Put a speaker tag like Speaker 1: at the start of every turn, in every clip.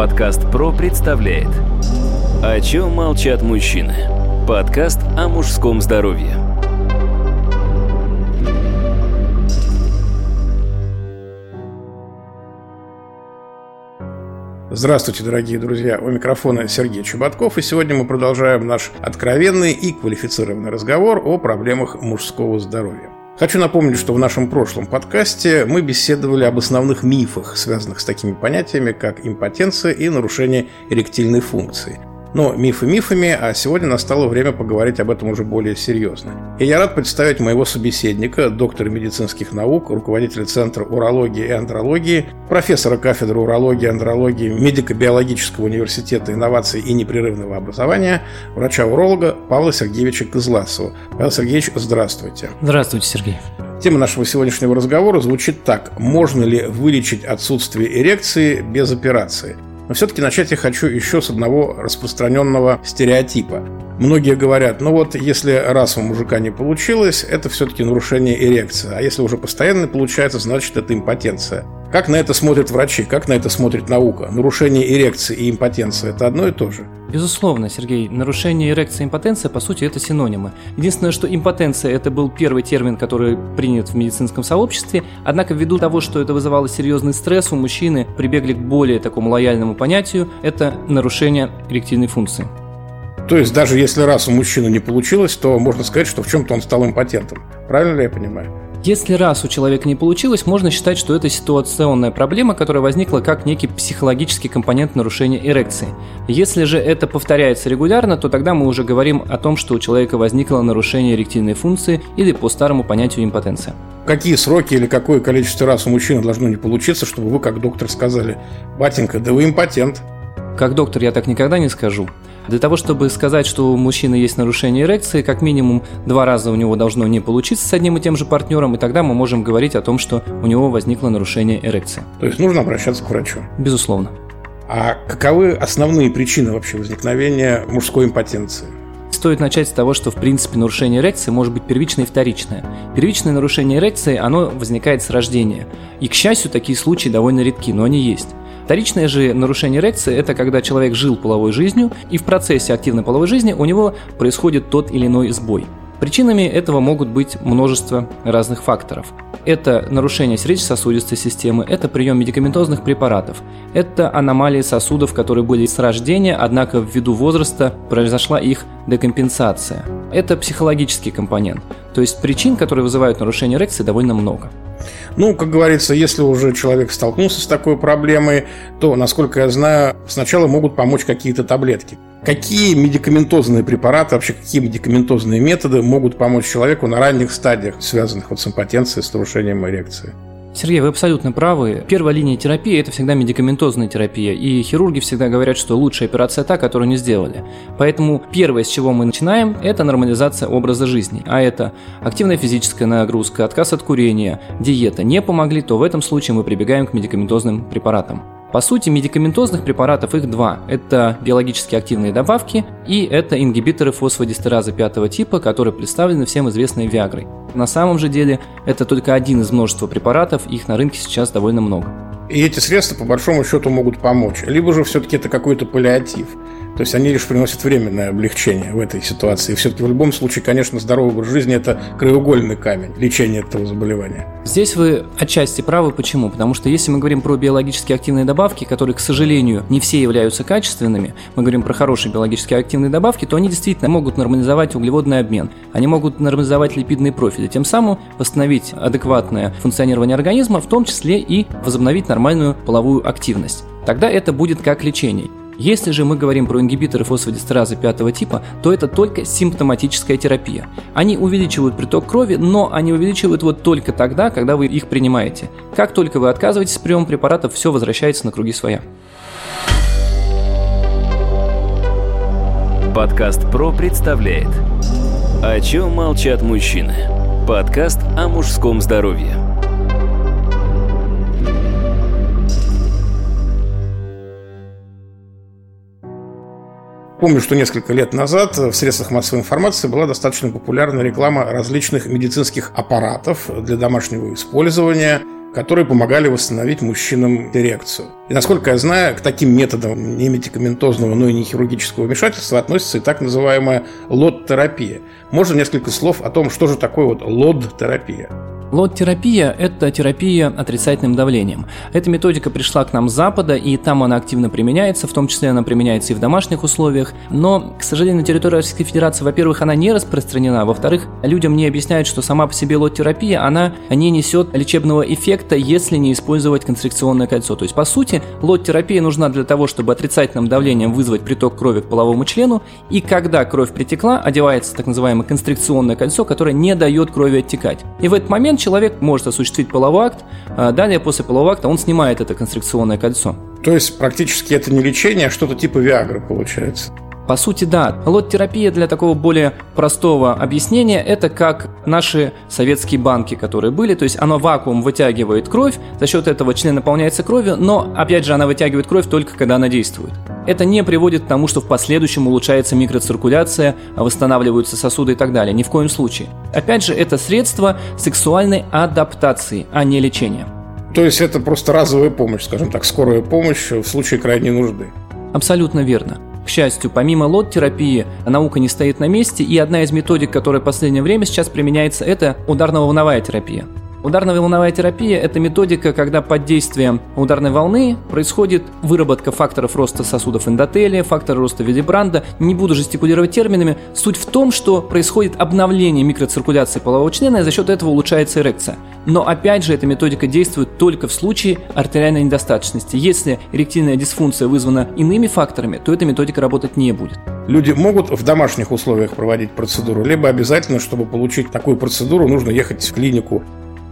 Speaker 1: Подкаст ПРО представляет О чем молчат мужчины? Подкаст о мужском здоровье
Speaker 2: Здравствуйте, дорогие друзья! У микрофона Сергей Чеботков, и сегодня мы продолжаем наш откровенный и квалифицированный разговор о проблемах мужского здоровья. Хочу напомнить, что в нашем прошлом подкасте мы беседовали об основных мифах, связанных с такими понятиями, как импотенция и нарушение эректильной функции. Но мифы мифами, а сегодня настало время поговорить об этом уже более серьезно. И я рад представить моего собеседника, доктора медицинских наук, руководителя Центра урологии и андрологии, профессора кафедры урологии и андрологии Медико-биологического университета инноваций и непрерывного образования, врача-уролога Павла Сергеевича Кызласова. Павел Сергеевич, здравствуйте.
Speaker 3: Здравствуйте, Сергей.
Speaker 2: Тема нашего сегодняшнего разговора звучит так. Можно ли вылечить отсутствие эрекции без операции? Но все-таки начать я хочу еще с одного распространенного стереотипа. Многие говорят, ну вот если раз у мужика не получилось, это все-таки нарушение эрекции. А если уже постоянно получается, значит это импотенция. Как на это смотрят врачи, как на это смотрит наука? Нарушение эрекции и импотенция – это одно и то же?
Speaker 3: Безусловно, Сергей. Нарушение эрекции и импотенция, по сути, это синонимы. Единственное, что импотенция – это был первый термин, который принят в медицинском сообществе, однако ввиду того, что это вызывало серьезный стресс у мужчины, прибегли к более такому лояльному понятию – это нарушение эректильной функции.
Speaker 2: То есть даже если раз у мужчины не получилось, то можно сказать, что в чем-то он стал импотентом. Правильно ли я понимаю?
Speaker 3: Если раз у человека не получилось, можно считать, что это ситуационная проблема, которая возникла как некий психологический компонент нарушения эрекции. Если же это повторяется регулярно, то тогда мы уже говорим о том, что у человека возникло нарушение эректильной функции или по старому понятию импотенция.
Speaker 2: Какие сроки или какое количество раз у мужчины должно не получиться, чтобы вы, как доктор, сказали, батенька, да вы импотент?
Speaker 3: Как доктор я так никогда не скажу. Для того, чтобы сказать, что у мужчины есть нарушение эрекции, как минимум два раза у него должно не получиться с одним и тем же партнером, и тогда мы можем говорить о том, что у него возникло нарушение эрекции.
Speaker 2: То есть нужно обращаться к врачу?
Speaker 3: Безусловно.
Speaker 2: А каковы основные причины вообще возникновения мужской импотенции?
Speaker 3: Стоит начать с того, что в принципе нарушение эрекции может быть первичное и вторичное. Первичное нарушение эрекции, оно возникает с рождения. И, к счастью, такие случаи довольно редки, но они есть. Вторичное же нарушение эрекции – это когда человек жил половой жизнью, и в процессе активной половой жизни у него происходит тот или иной сбой. Причинами этого могут быть множество разных факторов. Это нарушение сердечно-сосудистой системы, это прием медикаментозных препаратов, это аномалии сосудов, которые были с рождения, однако ввиду возраста произошла их декомпенсация. Это психологический компонент. То есть причин, которые вызывают нарушение эрекции, довольно много.
Speaker 2: Ну, как говорится, если уже человек столкнулся с такой проблемой, то, насколько я знаю, сначала могут помочь какие-то таблетки. Какие медикаментозные препараты, вообще какие медикаментозные методы могут помочь человеку на ранних стадиях, связанных вот с импотенцией, с нарушением эрекции?
Speaker 3: Сергей, вы абсолютно правы. Первая линия терапии – это всегда медикаментозная терапия, и хирурги всегда говорят, что лучшая операция та, которую не сделали. Поэтому первое, с чего мы начинаем, это нормализация образа жизни, а это активная физическая нагрузка, отказ от курения, диета. Не помогли, то в этом случае мы прибегаем к медикаментозным препаратам. По сути, медикаментозных препаратов их два. Это биологически активные добавки и это ингибиторы фосфодистеразы пятого типа, которые представлены всем известной Виагрой. На самом же деле это только один из множества препаратов, их на рынке сейчас довольно много.
Speaker 2: И эти средства, по большому счету, могут помочь. Либо же все-таки это какой-то паллиатив. То есть они лишь приносят временное облегчение в этой ситуации. Все-таки в любом случае, конечно, здоровый образ жизни – это краеугольный камень лечения этого заболевания.
Speaker 3: Здесь вы отчасти правы. Почему? Потому что если мы говорим про биологически активные добавки, которые, к сожалению, не все являются качественными, мы говорим про хорошие биологически активные добавки, то они действительно могут нормализовать углеводный обмен. Они могут нормализовать липидные профили, тем самым восстановить адекватное функционирование организма, в том числе и возобновить нормальную половую активность. Тогда это будет как лечение. Если же мы говорим про ингибиторы фосфодистеразы пятого типа, то это только симптоматическая терапия. Они увеличивают приток крови, но они увеличивают вот только тогда, когда вы их принимаете. Как только вы отказываетесь от приема препаратов, все возвращается на круги своя.
Speaker 1: Подкаст ПРО представляет О чем молчат мужчины? Подкаст о мужском здоровье
Speaker 2: Помню, что несколько лет назад в средствах массовой информации была достаточно популярна реклама различных медицинских аппаратов для домашнего использования. которые помогали восстановить мужчинам эрекцию. И насколько я знаю, к таким методам не медикаментозного, но и не хирургического вмешательства относится и так называемая лот-терапия. Можно несколько слов о том, что же такое вот лот-терапия?
Speaker 3: Лот-терапия – это терапия отрицательным давлением. Эта методика пришла к нам с Запада, и там она активно применяется, в том числе она применяется и в домашних условиях. Но, к сожалению, на территории Российской Федерации, во-первых, она не распространена, во-вторых, людям не объясняют, что сама по себе лот-терапия, она не несет лечебного эффекта, если не использовать констрикционное кольцо. То есть, по сути, лот-терапия нужна для того, чтобы отрицательным давлением вызвать приток крови к половому члену, и когда кровь притекла, одевается так называемое констрикционное кольцо, которое не дает крови оттекать. И в этот момент человек может осуществить половой акт, а далее после полового акта он снимает это констрикционное кольцо.
Speaker 2: То есть практически это не лечение, а что-то типа Виагры получается.
Speaker 3: По сути, да. Лот-терапия для такого более простого объяснения – это как наши советские банки, которые были. То есть оно вакуум вытягивает кровь, за счет этого член наполняется кровью, но, опять же, она вытягивает кровь только когда она действует. Это не приводит к тому, что в последующем улучшается микроциркуляция, восстанавливаются сосуды и так далее. Ни в коем случае. Опять же, это средство сексуальной адаптации, а не лечения.
Speaker 2: То есть это просто разовая помощь, скажем так, скорая помощь в случае крайней нужды.
Speaker 3: Абсолютно верно. К счастью, помимо лот-терапии, наука не стоит на месте, и одна из методик, которая в последнее время сейчас применяется, это ударно-волновая терапия. Ударно-волновая терапия – это методика, когда под действием ударной волны происходит выработка факторов роста сосудов эндотелия, фактора роста Виллибранда. Не буду жестикулировать терминами. Суть в том, что происходит обновление микроциркуляции полового члена, и за счет этого улучшается эрекция. Но опять же, эта методика действует только в случае артериальной недостаточности. Если эректильная дисфункция вызвана иными факторами, то эта методика работать не будет.
Speaker 2: Люди могут в домашних условиях проводить процедуру, либо обязательно, чтобы получить такую процедуру, нужно ехать в клинику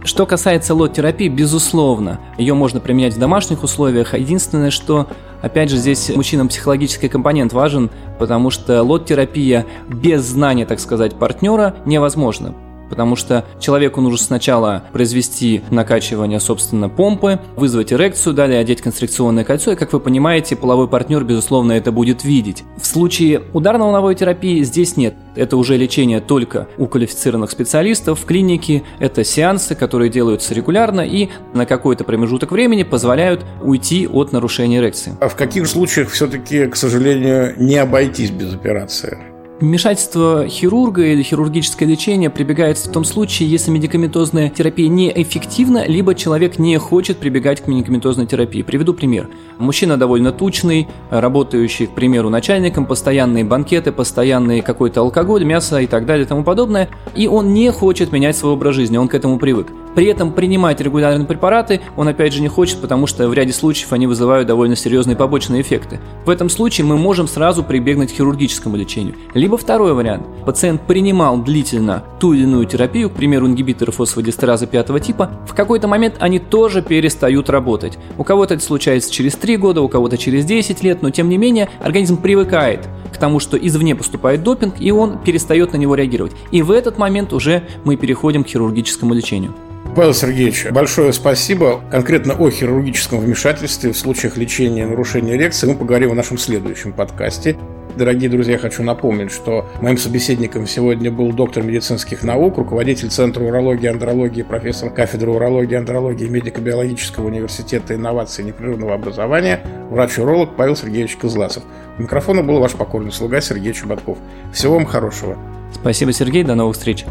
Speaker 3: что касается лот-терапии, безусловно, ее можно применять в домашних условиях. Единственное, что, опять же, здесь мужчинам психологический компонент важен, потому что лот-терапия без знания, так сказать, партнера невозможна потому что человеку нужно сначала произвести накачивание, собственно, помпы, вызвать эрекцию, далее одеть констрикционное кольцо, и, как вы понимаете, половой партнер, безусловно, это будет видеть. В случае ударно-волновой терапии здесь нет. Это уже лечение только у квалифицированных специалистов в клинике, это сеансы, которые делаются регулярно и на какой-то промежуток времени позволяют уйти от нарушения эрекции.
Speaker 2: А в каких случаях все-таки, к сожалению, не обойтись без операции?
Speaker 3: Вмешательство хирурга или хирургическое лечение прибегается в том случае, если медикаментозная терапия неэффективна, либо человек не хочет прибегать к медикаментозной терапии. Приведу пример. Мужчина довольно тучный, работающий, к примеру, начальником, постоянные банкеты, постоянный какой-то алкоголь, мясо и так далее и тому подобное, и он не хочет менять свой образ жизни, он к этому привык. При этом принимать регулярные препараты он опять же не хочет, потому что в ряде случаев они вызывают довольно серьезные побочные эффекты. В этом случае мы можем сразу прибегнуть к хирургическому лечению. Либо второй вариант. Пациент принимал длительно ту или иную терапию, к примеру, ингибиторы фосфодистеразы пятого типа, в какой-то момент они тоже перестают работать. У кого-то это случается через 3 года, у кого-то через 10 лет, но тем не менее организм привыкает к тому, что извне поступает допинг, и он перестает на него реагировать. И в этот момент уже мы переходим к хирургическому лечению.
Speaker 2: Павел Сергеевич, большое спасибо. Конкретно о хирургическом вмешательстве в случаях лечения нарушения эрекции мы поговорим в нашем следующем подкасте. Дорогие друзья, хочу напомнить, что моим собеседником сегодня был доктор медицинских наук, руководитель Центра урологии и андрологии, профессор кафедры урологии, андрологии и медико-биологического университета инноваций и непрерывного образования, врач-уролог Павел Сергеевич Козласов. У микрофона был ваш покорный слуга Сергей Чубатков. Всего вам хорошего.
Speaker 3: Спасибо, Сергей. До новых встреч.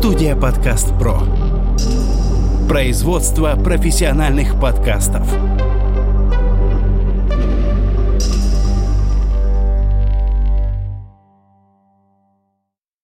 Speaker 4: Студия «Подкаст Про». Производство профессиональных подкастов.